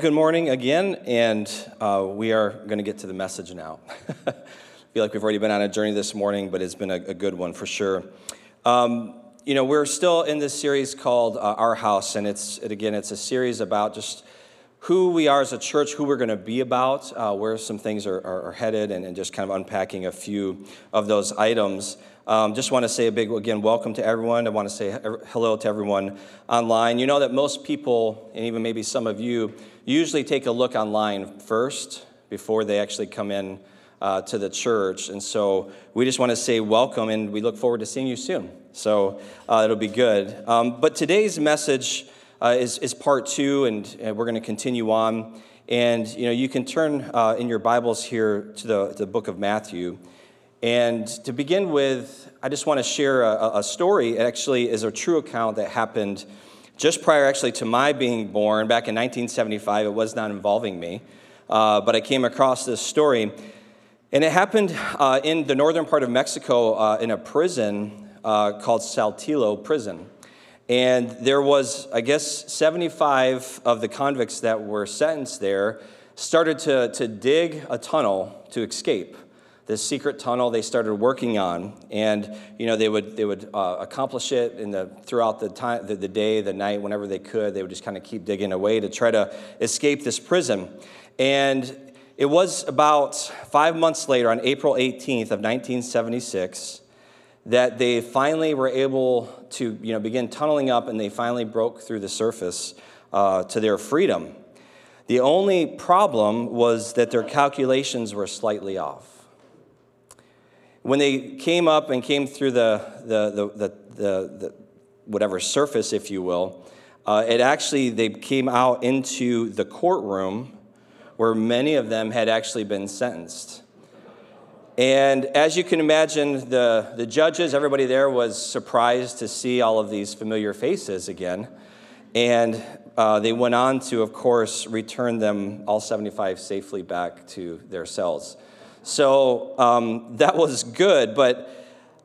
Good morning again, and uh, we are going to get to the message now. I feel like we've already been on a journey this morning, but it's been a, a good one for sure. Um, you know, we're still in this series called uh, Our House, and it's it, again, it's a series about just who we are as a church, who we're going to be about, uh, where some things are, are, are headed, and, and, just kind of unpacking a few of those items. Um, just want to say a big, again, welcome to everyone. I want to say hello to everyone online. You know that most people, and even maybe some of you, usually take a look online first before they actually come in uh, to the church. And so we just want to say welcome, and we look forward to seeing you soon. So uh, it'll be good. Um, but today's message uh, is, is part two, and, and we're going to continue on. And you know, you can turn uh, in your Bibles here to the, the book of Matthew. And to begin with, I just want to share a, a story. It actually is a true account that happened just prior, actually, to my being born back in 1975. It was not involving me, uh, but I came across this story. And it happened uh, in the northern part of Mexico uh, in a prison uh, called Saltillo Prison. And there was, I guess, 75 of the convicts that were sentenced there started to, to dig a tunnel to escape this secret tunnel they started working on and you know they would they would uh, accomplish it in the throughout the time the, the day the night whenever they could. They would just kind of keep digging away to try to escape this prison. And it was about five months later on april 18th of 1976 that they finally were able to you know begin tunneling up and they finally broke through the surface uh, to their freedom. The only problem was that their calculations were slightly off when they came up and came through the, the, the, the, the, the whatever surface, if you will, uh, it actually, they came out into the courtroom where many of them had actually been sentenced. And as you can imagine, the, the judges, everybody there was surprised to see all of these familiar faces again. And uh, they went on to, of course, return them, all 75, safely back to their cells. So um, that was good. But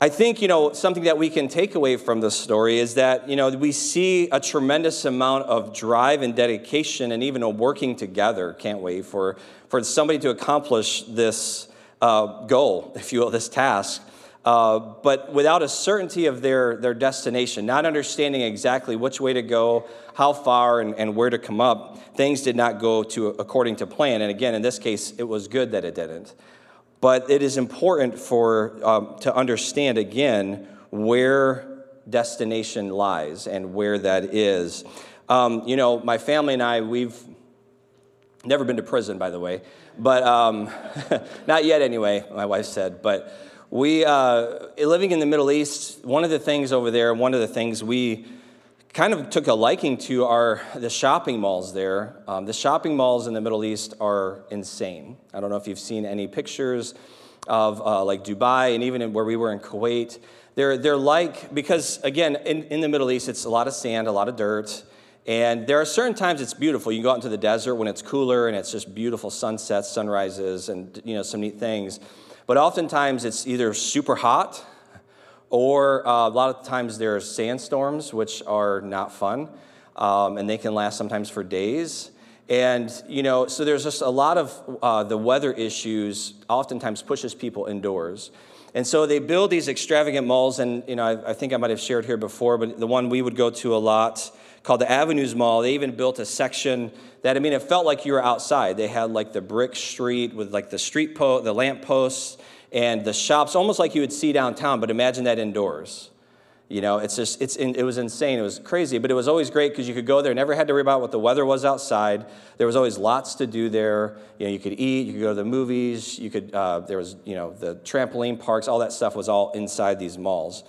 I think, you know, something that we can take away from this story is that, you know, we see a tremendous amount of drive and dedication and even a working together, can't we, for, for somebody to accomplish this uh, goal, if you will, this task. Uh, but without a certainty of their, their destination, not understanding exactly which way to go, how far, and, and where to come up, things did not go to according to plan. And again, in this case, it was good that it didn't. But it is important for, um, to understand again where destination lies and where that is. Um, you know, my family and I, we've never been to prison, by the way, but um, not yet anyway, my wife said. But we, uh, living in the Middle East, one of the things over there, one of the things we kind of took a liking to are the shopping malls there. Um, the shopping malls in the Middle East are insane. I don't know if you've seen any pictures of uh, like Dubai and even where we were in Kuwait. They're, they're like, because again, in, in the Middle East, it's a lot of sand, a lot of dirt. And there are certain times it's beautiful. You go out into the desert when it's cooler and it's just beautiful sunsets, sunrises, and you know some neat things. But oftentimes it's either super hot or uh, a lot of times there's sandstorms, which are not fun, um, and they can last sometimes for days. And, you know, so there's just a lot of uh, the weather issues oftentimes pushes people indoors. And so they build these extravagant malls, and, you know, I, I think I might have shared here before, but the one we would go to a lot called the Avenues Mall, they even built a section that, I mean, it felt like you were outside. They had like the brick street with like the street po- the lamp posts, and the shops, almost like you would see downtown, but imagine that indoors. You know, it's just, it's, it was insane. It was crazy, but it was always great because you could go there, never had to worry about what the weather was outside. There was always lots to do there. You know, you could eat, you could go to the movies, you could, uh, there was, you know, the trampoline parks, all that stuff was all inside these malls.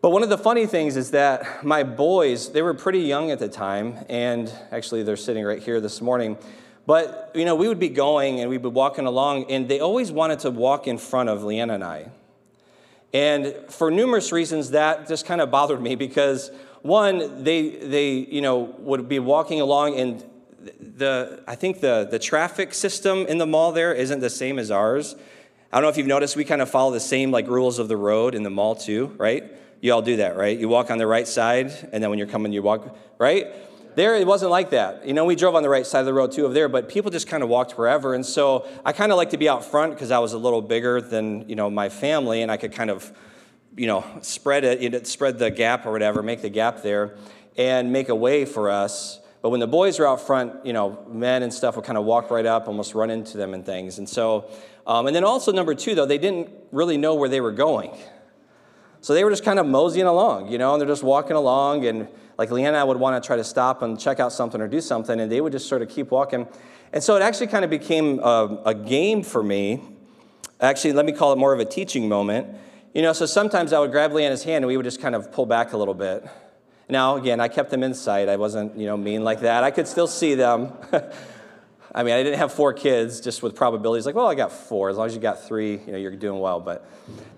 But one of the funny things is that my boys, they were pretty young at the time, and actually they're sitting right here this morning. But, you know, we would be going and we'd be walking along, and they always wanted to walk in front of Leanna and I. And for numerous reasons, that just kind of bothered me because, one, they, they you know, would be walking along, and the, I think the, the traffic system in the mall there isn't the same as ours. I don't know if you've noticed, we kind of follow the same like rules of the road in the mall too, right? You all do that, right? You walk on the right side, and then when you're coming, you walk, right? There it wasn't like that. You know, we drove on the right side of the road too over there, but people just kind of walked wherever. And so I kind of like to be out front because I was a little bigger than, you know, my family and I could kind of, you know, spread it, spread the gap or whatever, make the gap there and make a way for us. But when the boys were out front, you know, men and stuff would kind of walk right up, almost run into them and things. And so, um, and then also number two, though, they didn't really know where they were going. So they were just kind of moseying along, you know, and they're just walking along. And like Leanna would want to try to stop and check out something or do something, and they would just sort of keep walking. And so it actually kind of became a, a game for me. Actually, let me call it more of a teaching moment. You know, so sometimes I would grab Leanna's hand and we would just kind of pull back a little bit. Now, again, I kept them in sight. I wasn't, you know, mean like that. I could still see them. I mean, I didn't have four kids just with probabilities like, well, I got four. As long as you got three, you know, you're doing well. But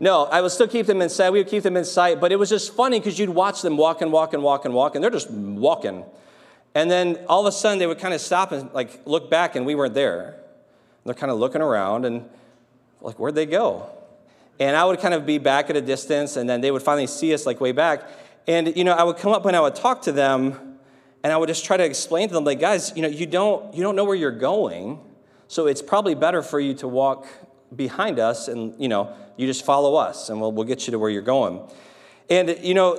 no, I would still keep them in sight. We would keep them in sight. But it was just funny because you'd watch them walk and walk and walk and walk, and they're just walking. And then all of a sudden they would kind of stop and like look back, and we weren't there. And they're kind of looking around and like, where'd they go? And I would kind of be back at a distance, and then they would finally see us like way back. And, you know, I would come up and I would talk to them, and I would just try to explain to them, like, guys, you know, you don't, you don't know where you're going, so it's probably better for you to walk behind us and, you know, you just follow us, and we'll, we'll get you to where you're going. And, you know,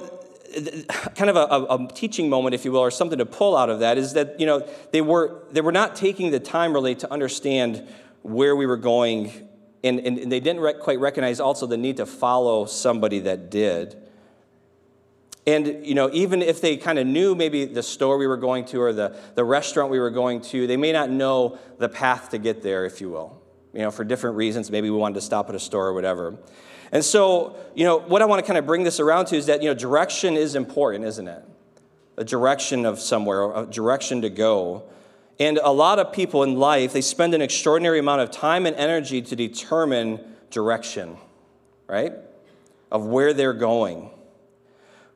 kind of a, a, teaching moment, if you will, or something to pull out of that is that, you know, they were, they were not taking the time really to understand where we were going, and, and, and they didn't quite recognize also the need to follow somebody that did. And, you know, even if they kind of knew maybe the store we were going to or the, the restaurant we were going to, they may not know the path to get there, if you will. You know, for different reasons. Maybe we wanted to stop at a store or whatever. And so, you know, what I want to kind of bring this around to is that, you know, direction is important, isn't it? A direction of somewhere, a direction to go. And a lot of people in life, they spend an extraordinary amount of time and energy to determine direction, right? Of where they're going.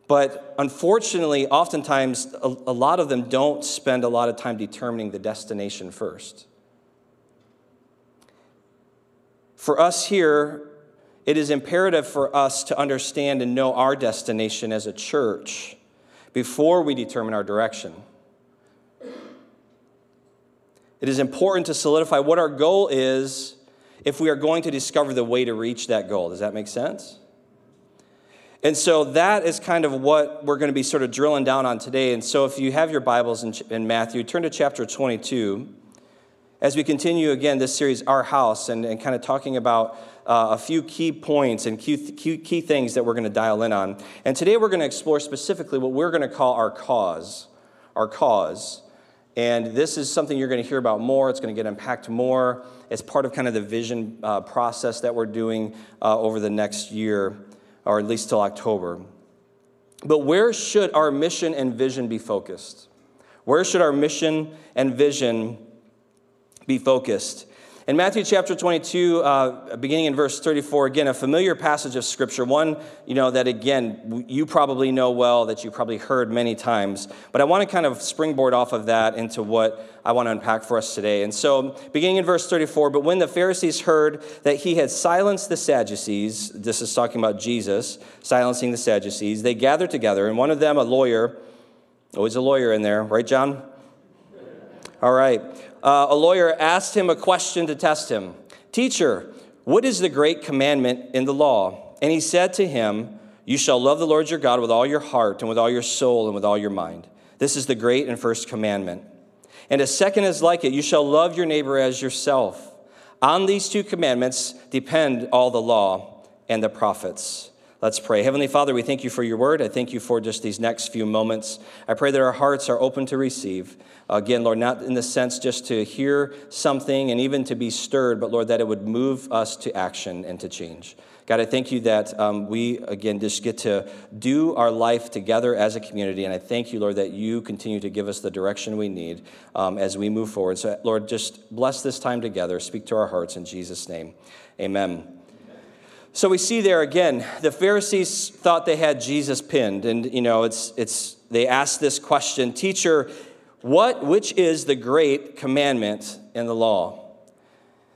But unfortunately, oftentimes, a, a, lot of them don't spend a lot of time determining the destination first. For us here, it is imperative for us to understand and know our destination as a church before we determine our direction. It is important to solidify what our goal is if we are going to discover the way to reach that goal. Does that make sense? And so that is kind of what we're going to be sort of drilling down on today. And so if you have your Bibles in, in Matthew, turn to chapter 22 as we continue again this series, Our House, and, and kind of talking about uh, a few key points and key, key, key things that we're going to dial in on. And today we're going to explore specifically what we're going to call our cause. Our cause. And this is something you're going to hear about more. It's going to get unpacked more. It's part of kind of the vision uh, process that we're doing uh, over the next year or at least till October. But where should our mission and vision be focused? Where should our mission and vision be focused? In Matthew chapter 22, uh, beginning in verse 34, again, a familiar passage of scripture, one, you know, that again, you probably know well, that you probably heard many times. But I want to kind of springboard off of that into what I want to unpack for us today. And so, beginning in verse 34, but when the Pharisees heard that he had silenced the Sadducees, this is talking about Jesus silencing the Sadducees, they gathered together, and one of them, a lawyer, always a lawyer in there, right, John? All right uh, a lawyer asked him a question to test him Teacher, what is the great commandment in the law? And he said to him, You shall love the Lord your God with all your heart and with all your soul and with all your mind. This is the great and first commandment. And a second is like it you shall love your neighbor as yourself. On these two commandments depend all the law and the prophets. Let's pray. Heavenly Father, we thank you for your word. I thank you for just these next few moments. I pray that our hearts are open to receive. Again, Lord, not in the sense just to hear something and even to be stirred, but Lord, that it would move us to action and to change. God, I thank you that um, we, again, just get to do our life together as a community. And I thank you, Lord, that you continue to give us the direction we need um, as we move forward. So, Lord, just bless this time together. Speak to our hearts in Jesus' name. Amen. So we see there again, the Pharisees thought they had Jesus pinned. And, you know, it's, it's, they asked this question Teacher, what, which is the great commandment in the law?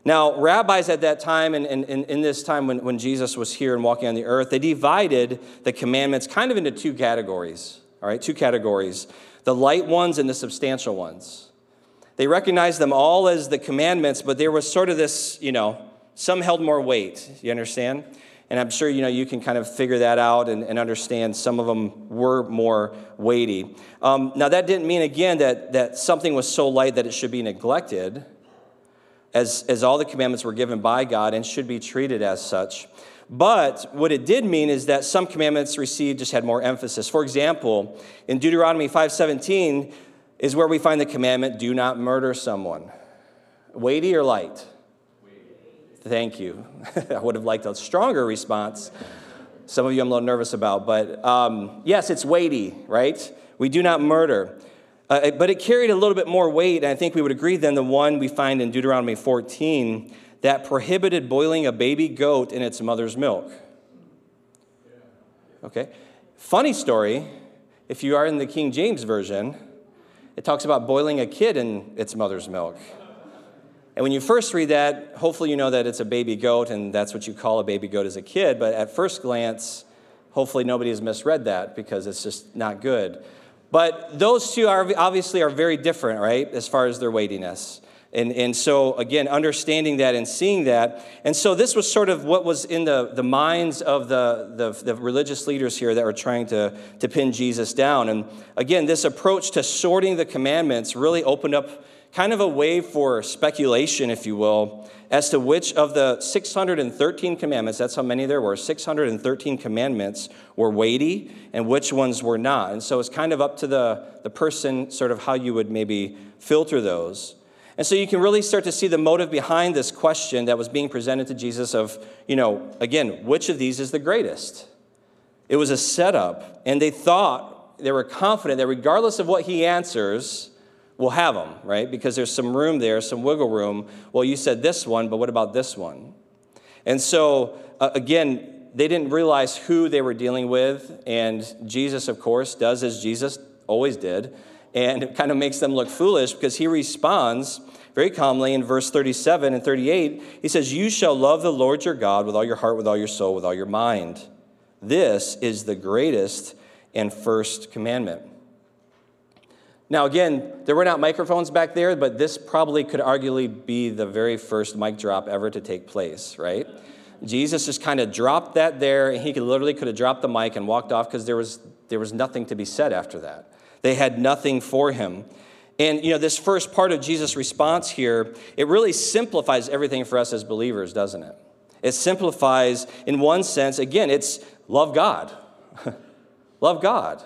Now, rabbis at that time and, and, in this time when, when Jesus was here and walking on the earth, they divided the commandments kind of into two categories. All right, two categories. the light ones and the substantial ones. They recognized them all as the commandments, but there was sort of this, you know, some held more weight. You understand? And I'm sure you know you can kind of figure that out and, and understand some of them were more weighty. Um, now that didn't mean again that, that something was so light that it should be neglected, as, as all the commandments were given by God and should be treated as such. But what it did mean is that some commandments received just had more emphasis. For example, in Deuteronomy 5:17 is where we find the commandment do not murder someone. Weighty or light? Thank you. I would have liked a stronger response. Some of you I'm a little nervous about, but um, yes, it's weighty, right? We do not murder. Uh, but it carried a little bit more weight, and I think we would agree, than the one we find in Deuteronomy 14 that prohibited boiling a baby goat in its mother's milk. Okay? Funny story, if you are in the King James Version, it talks about boiling a kid in its mother's milk. And when you first read that, hopefully you know that it's a baby goat and that's what you call a baby goat as a kid, but at first glance, hopefully nobody has misread that because it's just not good. But those two are obviously are very different, right, as far as their weightiness. And, and so, again, understanding that and seeing that. And so, this was sort of what was in the, the minds of the, the, the, religious leaders here that were trying to, to pin Jesus down. And again, this approach to sorting the commandments really opened up kind of a way for speculation, if you will, as to which of the 613 commandments, that's how many there were, 613 commandments were weighty and which ones were not. And so, it's kind of up to the, the person, sort of how you would maybe filter those. And so you can really start to see the motive behind this question that was being presented to Jesus of, you know, again, which of these is the greatest? It was a setup, and they thought, they were confident that regardless of what he answers, we'll have them, right? Because there's some room there, some wiggle room. Well, you said this one, but what about this one? And so, uh, again, they didn't realize who they were dealing with, and Jesus, of course, does as Jesus always did and it kind of makes them look foolish because he responds very calmly in verse 37 and 38. He says, You shall love the Lord your God with all your heart, with all your soul, with all your mind. This is the greatest and first commandment. Now, again, there were not microphones back there, but this probably could arguably be the very first mic drop ever to take place, right? Jesus just kind of dropped that there, and he could literally could have dropped the mic and walked off because there was, there was nothing to be said after that. They had nothing for him. And you know, this first part of Jesus' response here, it really simplifies everything for us as believers, doesn't it? It simplifies, in one sense, again, it's love God. love God.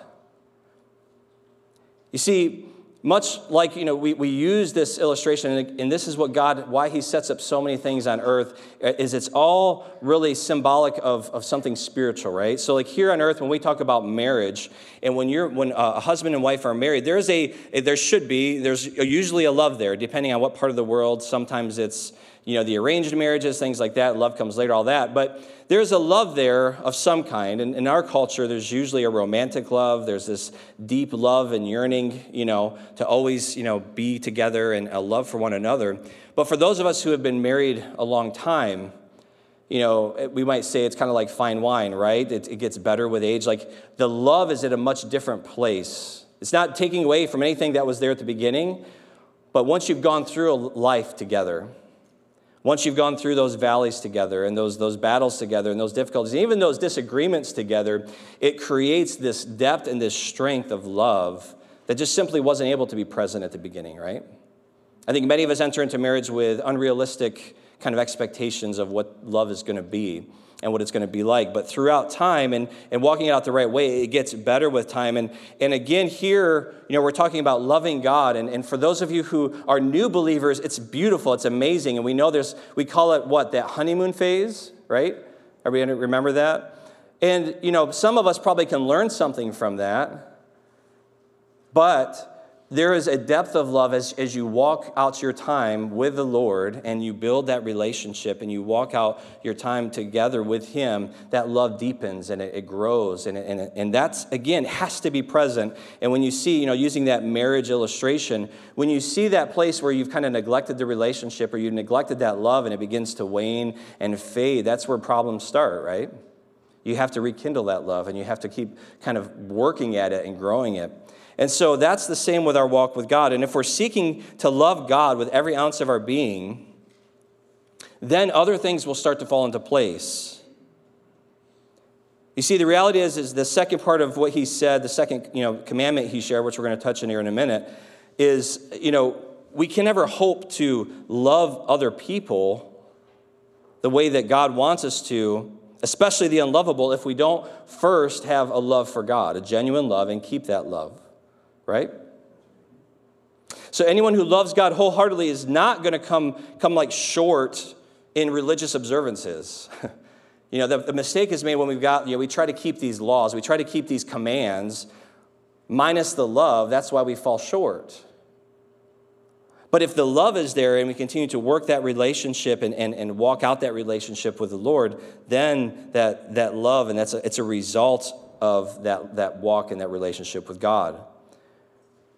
You see, much like you know we, we use this illustration and this is what god why he sets up so many things on earth uh, is it's all really symbolic of, of something spiritual right? So like here on earth when we talk about marriage and when you're when a husband and wife are married there's a there should be there's usually a love there depending on what part of the world. Sometimes it's you know, the arranged marriages, things like that. Love comes later, all that. But there's a love there of some kind. And in our culture, there's usually a romantic love. There's this deep love and yearning, you know, to always, you know, be together and a love for one another. But for those of us who have been married a long time, you know, we might say it's kind of like fine wine, right? It, it gets better with age. Like the love is at a much different place. It's not taking away from anything that was there at the beginning, but once you've gone through a life together, once you've gone through those valleys together and those, those battles together and those difficulties, and even those disagreements together, it creates this depth and this strength of love that just simply wasn't able to be present at the beginning, right? I think many of us enter into marriage with unrealistic kind of expectations of what love is going to be and what it's going to be like. But throughout time and, and walking it out the right way, it gets better with time. And, and again, here, you know, we're talking about loving God. And, and for those of you who are new believers, it's beautiful, it's amazing. And we know there's, we call it what, that honeymoon phase, right? Everybody remember that? And, you know, some of us probably can learn something from that. But there is a depth of love as, as you walk out your time with the Lord and you build that relationship and you walk out your time together with Him, that love deepens and it, it grows. And, it, and, it, and that's, again, has to be present. And when you see, you know, using that marriage illustration, when you see that place where you've kind of neglected the relationship or you've neglected that love and it begins to wane and fade, that's where problems start, right? You have to rekindle that love and you have to keep kind of working at it and growing it. And so that's the same with our walk with God. And if we're seeking to love God with every ounce of our being, then other things will start to fall into place. You see, the reality is, is the second part of what he said, the second you know, commandment he shared, which we're going to touch on here in a minute, is, you know, we can never hope to love other people the way that God wants us to, especially the unlovable, if we don't first have a love for God, a genuine love, and keep that love, right? So anyone who loves God wholeheartedly is not going to come, come like short in religious observances. you know, the, the mistake is made when we've got, you know, we try to keep these laws, we try to keep these commands, minus the love, that's why we fall short. But if the love is there and we continue to work that relationship and, and, and walk out that relationship with the Lord, then that, that love, and that's a, it's a result of that, that walk and that relationship with God.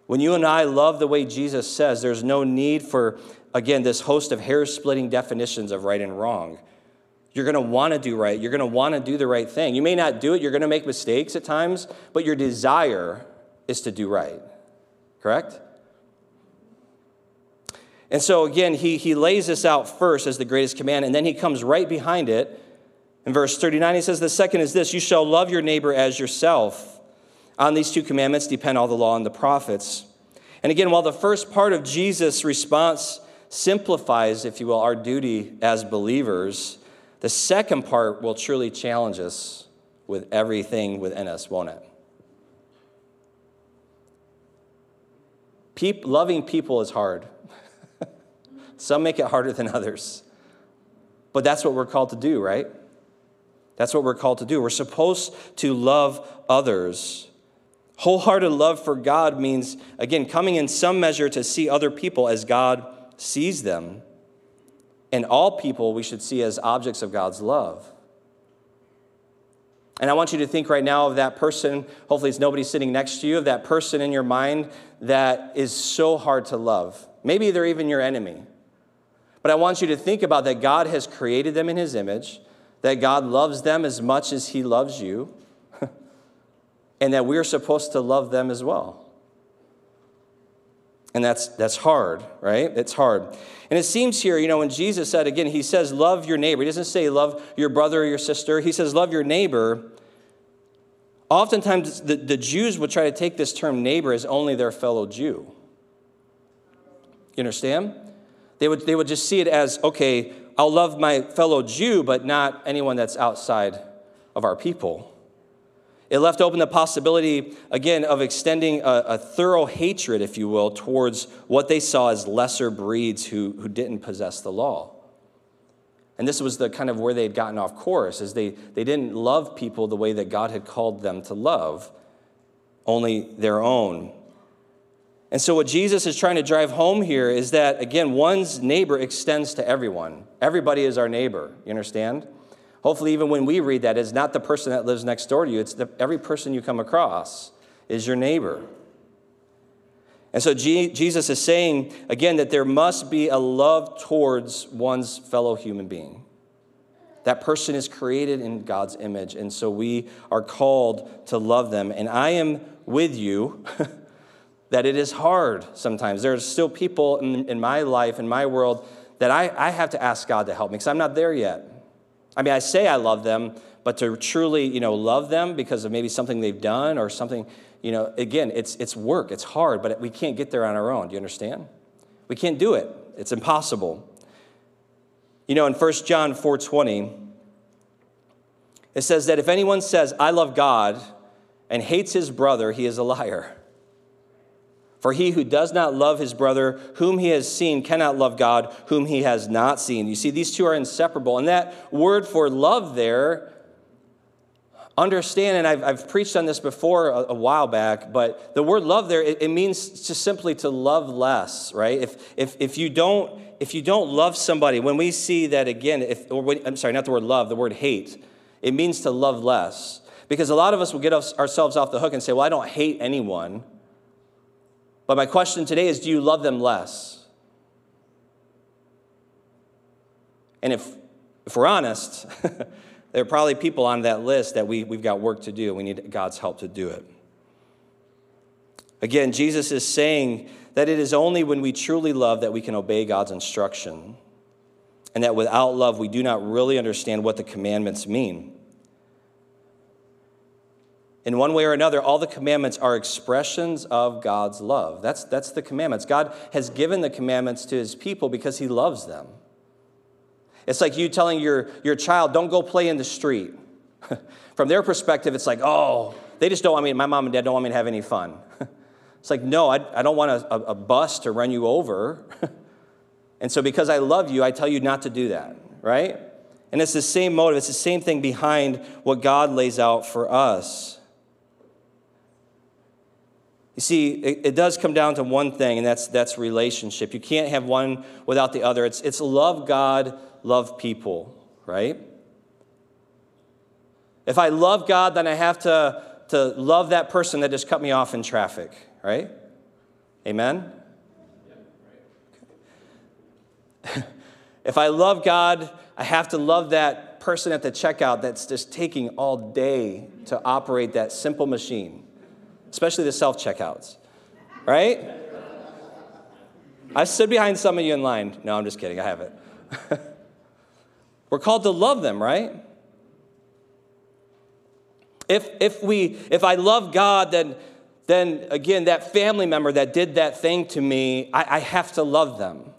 When you and I love the way Jesus says, there's no need for, again, this host of hair splitting definitions of right and wrong. You're going to want to do right. You're going to want to do the right thing. You may not do it. You're going to make mistakes at times, but your desire is to do right. Correct? And so, again, he, he lays this out first as the greatest command, and then he comes right behind it. In verse 39, he says, The second is this you shall love your neighbor as yourself. On these two commandments depend all the law and the prophets. And again, while the first part of Jesus' response simplifies, if you will, our duty as believers, the second part will truly challenge us with everything within us, won't it? Peop- loving people is hard. Some make it harder than others. But that's what we're called to do, right? That's what we're called to do. We're supposed to love others. Wholehearted love for God means, again, coming in some measure to see other people as God sees them. And all people we should see as objects of God's love. And I want you to think right now of that person, hopefully it's nobody sitting next to you, of that person in your mind that is so hard to love. Maybe they're even your enemy. But I want you to think about that God has created them in His image, that God loves them as much as He loves you, and that we're supposed to love them as well. And that's, that's hard, right? It's hard. And it seems here, you know, when Jesus said, again, he says, love your neighbor. He doesn't say love your brother or your sister. He says, love your neighbor. Oftentimes, the, the Jews would try to take this term neighbor as only their fellow Jew. You understand? They would, they would just see it as, okay, I'll love my fellow Jew, but not anyone that's outside of our people. It left open the possibility, again, of extending a, a, thorough hatred, if you will, towards what they saw as lesser breeds who, who didn't possess the law. And this was the kind of where they'd gotten off course, is they, they didn't love people the way that God had called them to love, only their own. And so, what Jesus is trying to drive home here is that, again, one's neighbor extends to everyone. Everybody is our neighbor. You understand? Hopefully, even when we read that, it's not the person that lives next door to you, it's the, every person you come across is your neighbor. And so, G- Jesus is saying, again, that there must be a love towards one's fellow human being. That person is created in God's image, and so we are called to love them. And I am with you. that it is hard sometimes. There's still people in, in my life, in my world, that I, I have to ask God to help me because I'm not there yet. I mean, I say I love them, but to truly, you know, love them because of maybe something they've done or something, you know, again, it's, it's work, it's hard, but we can't get there on our own. Do you understand? We can't do it. It's impossible. You know, in 1 John 4.20, it says that if anyone says, I love God, and hates his brother, he is a liar. For he who does not love his brother whom he has seen cannot love God whom he has not seen. You see, these two are inseparable. And that word for love there, understand, and I've, I've preached on this before a, a while back, but the word love there, it, it, means just simply to love less, right? If, if, if, you don't, if you don't love somebody, when we see that again, if, or when, I'm sorry, not the word love, the word hate, it means to love less. Because a lot of us will get ourselves off the hook and say, well, I don't hate anyone. But my question today is do you love them less? And if, if we're honest, there are probably people on that list that we, we've got work to do. We need God's help to do it. Again, Jesus is saying that it is only when we truly love that we can obey God's instruction, and that without love, we do not really understand what the commandments mean. In one way or another, all the commandments are expressions of God's love. That's, that's the commandments. God has given the commandments to his people because he loves them. It's like you telling your, your child, don't go play in the street. From their perspective, it's like, oh, they just don't want me, my mom and dad don't want me to have any fun. It's like, no, I, I don't want a, a bus to run you over. and so, because I love you, I tell you not to do that, right? And it's the same motive, it's the same thing behind what God lays out for us. You see, it, it, does come down to one thing, and that's, that's relationship. You can't have one without the other. It's, it's love God, love people, right? If I love God, then I have to, to love that person that just cut me off in traffic right? Amen? if I love God, I have to love that person at the checkout that's just taking all day to operate that simple machine, especially the self checkouts, right? I stood behind some of you in line. No, I'm just kidding. I haven't. We're called to love them, right? If, if, we, if I love God, then then again, that family member that did that thing to me, I, I have to love them.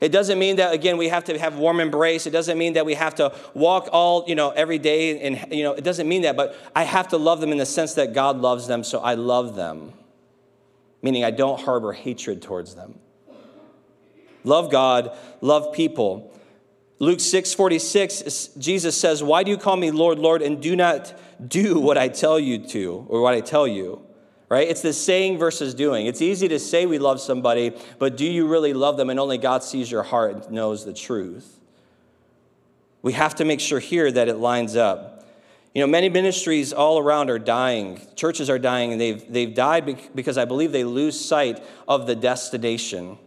It doesn't mean that again we have to have warm embrace. It doesn't mean that we have to walk all you know every day, and you know it doesn't mean that. But I have to love them in the sense that God loves them, so I love them. Meaning I don't harbor hatred towards them. Love God, love people. Luke 6 46, Jesus says, Why do you call me Lord, Lord, and do not do what I tell you to, or what I tell you? Right? It's the saying versus doing. It's easy to say we love somebody, but do you really love them? And only God sees your heart and knows the truth. We have to make sure here that it lines up. You know, many ministries all around are dying. Churches are dying, and they've, they've died because I believe they lose sight of the destination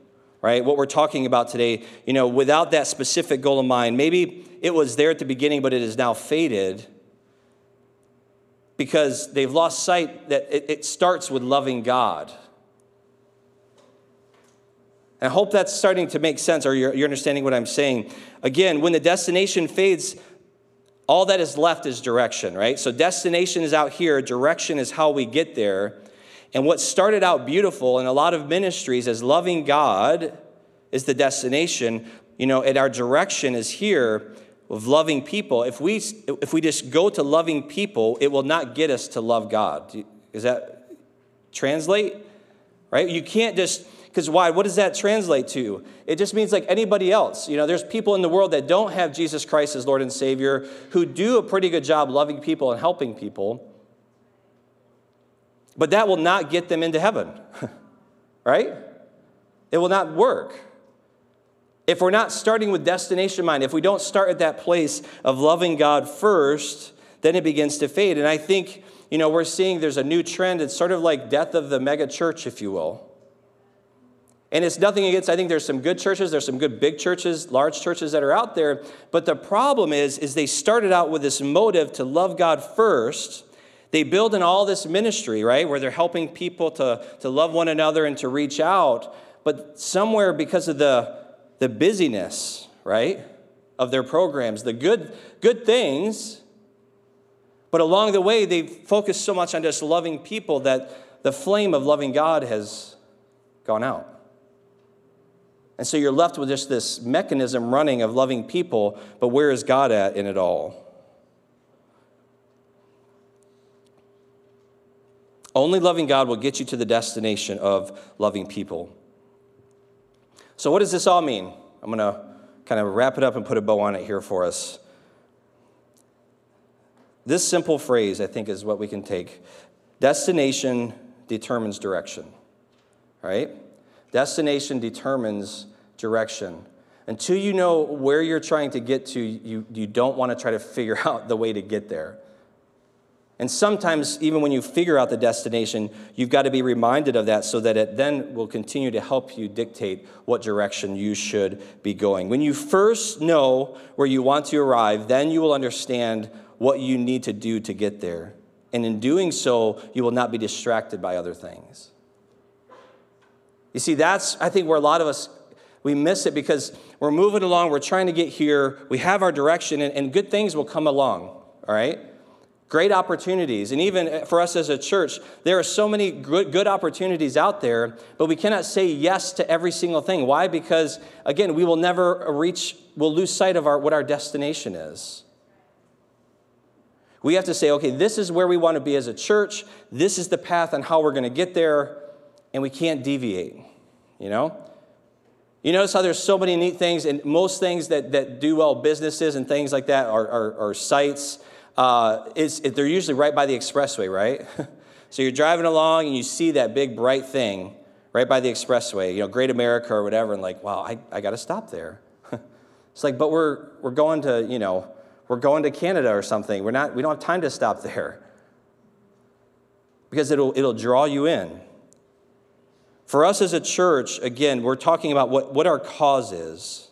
right? What we're talking about today, you know, without that specific goal in mind. Maybe it was there at the beginning, but it is now faded because they've lost sight that it, it starts with loving God. I hope that's starting to make sense or you're, you're understanding what I'm saying. Again, when the destination fades, all that is left is direction, right? So, destination is out here, direction is how we get there. And what started out beautiful in a lot of ministries as loving God is the destination, you know, and our direction is here of loving people. If we, if we just go to loving people, it will not get us to love God. Does that translate? Right? You can't just, because why? What does that translate to? It just means like anybody else. You know, there's people in the world that don't have Jesus Christ as Lord and Savior who do a pretty good job loving people and helping people. But that will not get them into heaven, right? It will not work. If we're not starting with destination mind, if we don't start at that place of loving God first, then it begins to fade. And I think, you know, we're seeing there's a new trend. It's sort of like death of the mega church, if you will. And it's nothing against, I think there's some good churches, there's some good big churches, large churches that are out there. But the problem is, is they started out with this motive to love God first they build in all this ministry, right, where they're helping people to, to love one another and to reach out. But somewhere, because of the, the busyness, right, of their programs, the good, good things, but along the way, they've focused so much on just loving people that the flame of loving God has gone out. And so you're left with just this mechanism running of loving people, but where is God at in it all? Only loving God will get you to the destination of loving people. So, what does this all mean? I'm going to kind of wrap it up and put a bow on it here for us. This simple phrase, I think, is what we can take. Destination determines direction, right? Destination determines direction. Until you know where you're trying to get to, you, you don't want to try to figure out the way to get there. And sometimes, even when you figure out the destination, you've got to be reminded of that so that it then will continue to help you dictate what direction you should be going. When you first know where you want to arrive, then you will understand what you need to do to get there. And in doing so, you will not be distracted by other things. You see, that's, I think, where a lot of us, we miss it because we're moving along, we're trying to get here, we have our direction, and, and good things will come along, all right? Great opportunities. And even eh, for us as a church, there are so many good, good opportunities out there, but we cannot say yes to every single thing. Why? Because, again, we will never reach, we'll lose sight of our, what our destination is. We have to say, okay, this is where we want to be as a church. This is the path on how we're going to get there, and we can't deviate, you know? You notice how there's so many neat things, and most things that, that do well, businesses and things like that, are, are, are sites uh, it, they're usually right by the expressway, right? so you're driving along and you see that big bright thing right by the expressway, you know, Great America or whatever, and like, wow, I, I got to stop there. it's like, but we're, we're going to, you know, we're going to Canada or something. We're not, we don't have time to stop there because it'll, it'll draw you in. For us as a church, again, we're talking about what, what our cause is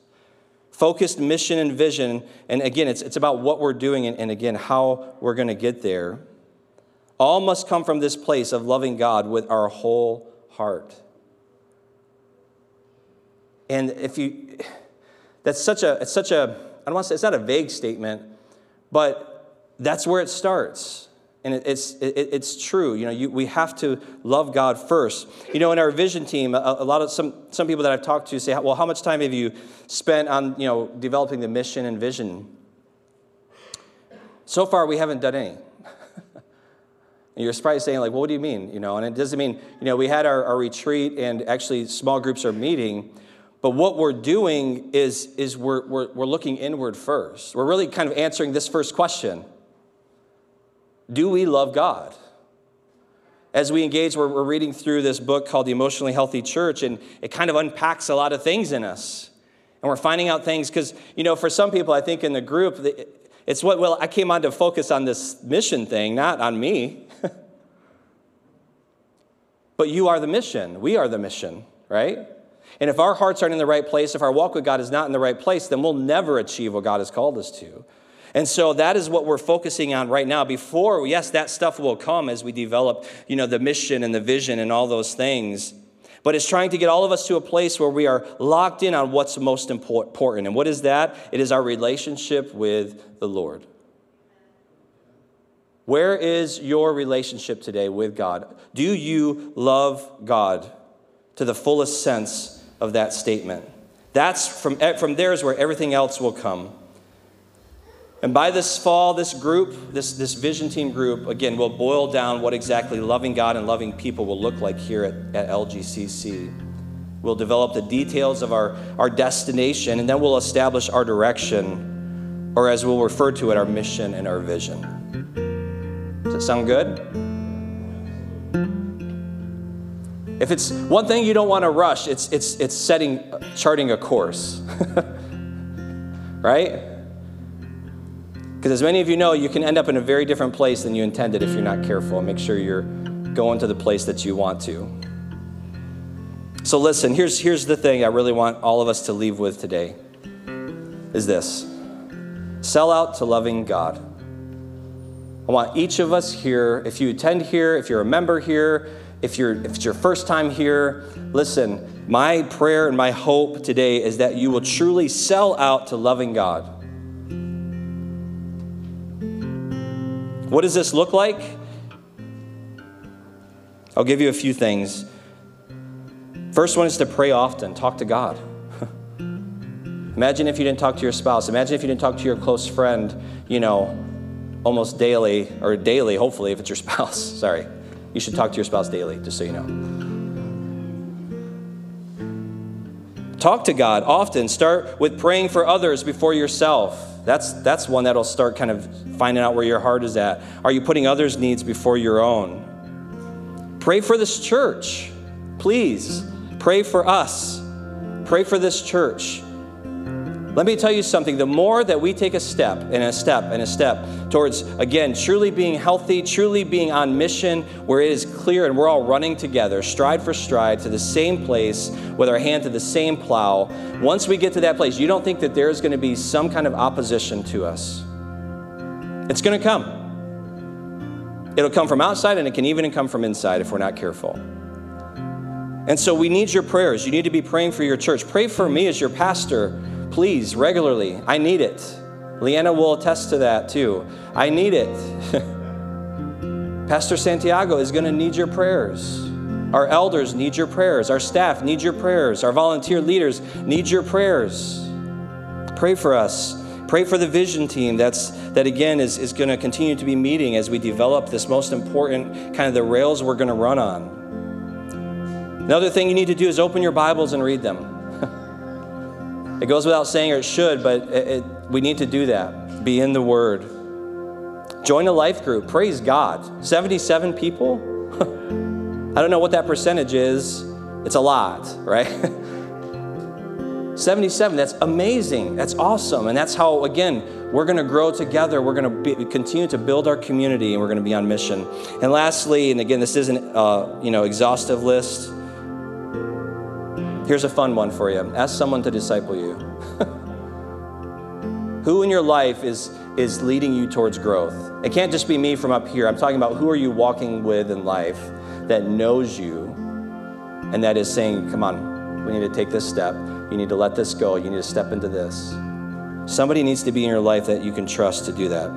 focused mission and vision. And again, it's, it's about what we're doing and, and again, how we're going to get there. All must come from this place of loving God with our whole heart. And if you, that's such a, it's such a, I don't want to say, it's not a vague statement, but that's where it starts. And it's, it's true. You know, you, we have to love God first. You know, in our vision team, a, a, lot of some, some people that I've talked to say, well, how much time have you spent on, you know, developing the mission and vision? So far, we haven't done any. and you're surprised saying, like, well, what do you mean? You know, and it doesn't mean, you know, we had our, our retreat and actually small groups are meeting. But what we're doing is, is we're, we're, we're looking inward first. We're really kind of answering this first question do we love God? As we engage, we're, we're reading through this book called The Emotionally Healthy Church, and it kind of unpacks a lot of things in us. And we're finding out things because, you know, for some people, I think in the group, it's what, well, I came on to focus on this mission thing, not on me. but you are the mission. We are the mission, right? And if our hearts aren't in the right place, if our walk with God is not in the right place, then we'll never achieve what God has called us to. And so that is what we're focusing on right now. Before, yes, that stuff will come as we develop, you know, the mission and the vision and all those things. But it's trying to get all of us to a place where we are locked in on what's most important. And what is that? It is our relationship with the Lord. Where is your relationship today with God? Do you love God to the fullest sense of that statement? That's from, eh, from there is where everything else will come. And by this fall, this group, this, this vision team group, again, will boil down what exactly loving God and loving people will look like here at, at LGCC. We'll develop the details of our, our destination, and then we'll establish our direction, or as we'll refer to it, our mission and our vision. Does that sound good? If it's one thing you don't want to rush, it's, it's, it's setting, charting a course. right? Because as many of you know, you can end up in a very different place than you intended if you're not careful. and Make sure you're going to the place that you want to. So listen, here's, here's the thing I really want all of us to leave with today is this. Sell out to loving God. I want each of us here, if you attend here, if you're a member here, if you're if it's your first time here, listen, my prayer and my hope today is that you will truly sell out to loving God. What does this look like? I'll give you a few things. First one is to pray often, talk to God. Imagine if you didn't talk to your spouse. Imagine if you didn't talk to your close friend, you know, almost daily, or daily, hopefully, if it's your spouse. Sorry. You should talk to your spouse daily, just so you know. Talk to God often. Start with praying for others before yourself. That's, that's one that'll start kind of finding out where your heart is at. Are you putting others' needs before your own? Pray for this church. Please pray for us. Pray for this church. Let me tell you something. The more that we take a step and a step and a step towards, again, truly being healthy, truly being on mission, where it is clear and we're all running together, stride for stride, to the same place with our hand to the same plow, once we get to that place, you don't think that there's going to be some kind of opposition to us. It's going to come. It'll come from outside and it can even come from inside if we're not careful. And so we need your prayers. You need to be praying for your church. Pray for me as your pastor, please, regularly. I need it. Leanna will attest to that too. I need it. Pastor Santiago is going to need your prayers. Our elders need your prayers. Our staff need your prayers. Our volunteer leaders need your prayers. Pray for us. Pray for the vision team that's, that again is, is going to continue to be meeting as we develop this most important kind of the rails we're going to run on. Another thing you need to do is open your Bibles and read them. It goes without saying, or it should, but it, it, we need to do that. Be in the Word. Join a life group. Praise God. 77 people? I don't know what that percentage is. It's a lot, right? 77, that's amazing. That's awesome. And that's how, again, we're going to grow together. We're going to continue to build our community and we're going to be on mission. And lastly, and again, this isn't a you know, exhaustive list. Here's a fun one for you ask someone to disciple you. who in your life is, is leading you towards growth? It can't just be me from up here. I'm talking about who are you walking with in life that knows you and that is saying, come on, we need to take this step. You need to let this go. You need to step into this. Somebody needs to be in your life that you can trust to do that.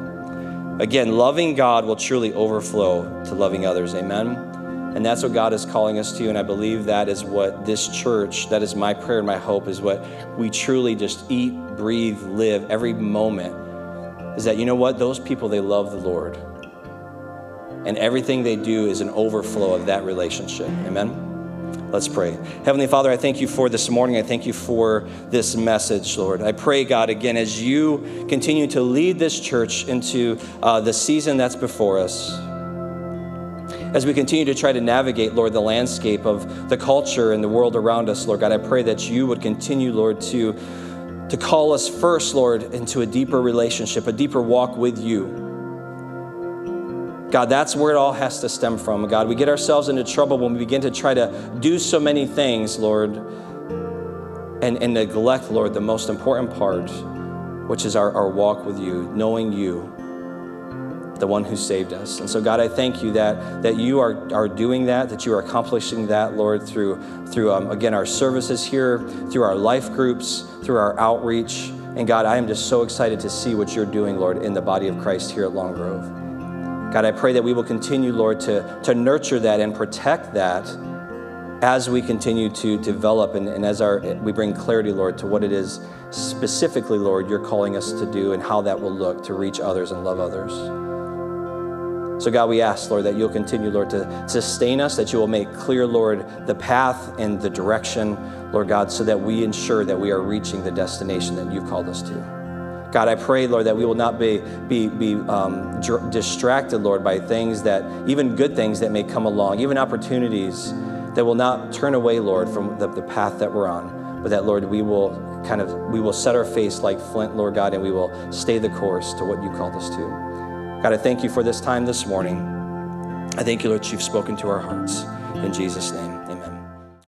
Again, loving God will truly overflow to loving others. Amen. And that's what God is calling us to. And I believe that is what this church, that is my prayer and my hope, is what we truly just eat, breathe, live every moment. Is that, you know what? Those people, they love the Lord. And everything they do is an overflow of that relationship. Amen. Let's pray. Heavenly Father, I thank you for this morning. I thank you for this message, Lord. I pray, God, again, as you continue to lead this church into uh, the season that's before us, as we continue to try to navigate, Lord, the landscape of the culture and the world around us, Lord God, I pray that you would continue, Lord, to, to call us first, Lord, into a deeper relationship, a deeper walk with you. God, that's where it all has to stem from. God, we get ourselves into trouble when we begin to try to do so many things, Lord, and, and neglect, Lord, the most important part, which is our, our walk with you, knowing you, the one who saved us. And so, God, I thank you that, that you are, are doing that, that you are accomplishing that, Lord, through, through um, again, our services here, through our life groups, through our outreach. And God, I am just so excited to see what you're doing, Lord, in the body of Christ here at Long Grove. God, I pray that we will continue, Lord, to, to nurture that and protect that as we continue to develop and, and as our, we bring clarity, Lord, to what it is specifically, Lord, you're calling us to do and how that will look to reach others and love others. So, God, we ask, Lord, that you'll continue, Lord, to sustain us, that you will make clear, Lord, the path and the direction, Lord God, so that we ensure that we are reaching the destination that you've called us to. God, I pray, Lord, that we will not be, be, be um, dr- distracted, Lord, by things that, even good things that may come along, even opportunities that will not turn away, Lord, from the, the path that we're on, but that, Lord, we will kind of, we will set our face like flint, Lord God, and we will stay the course to what you called us to. God, I thank you for this time this morning. I thank you, Lord, you've spoken to our hearts. In Jesus' name.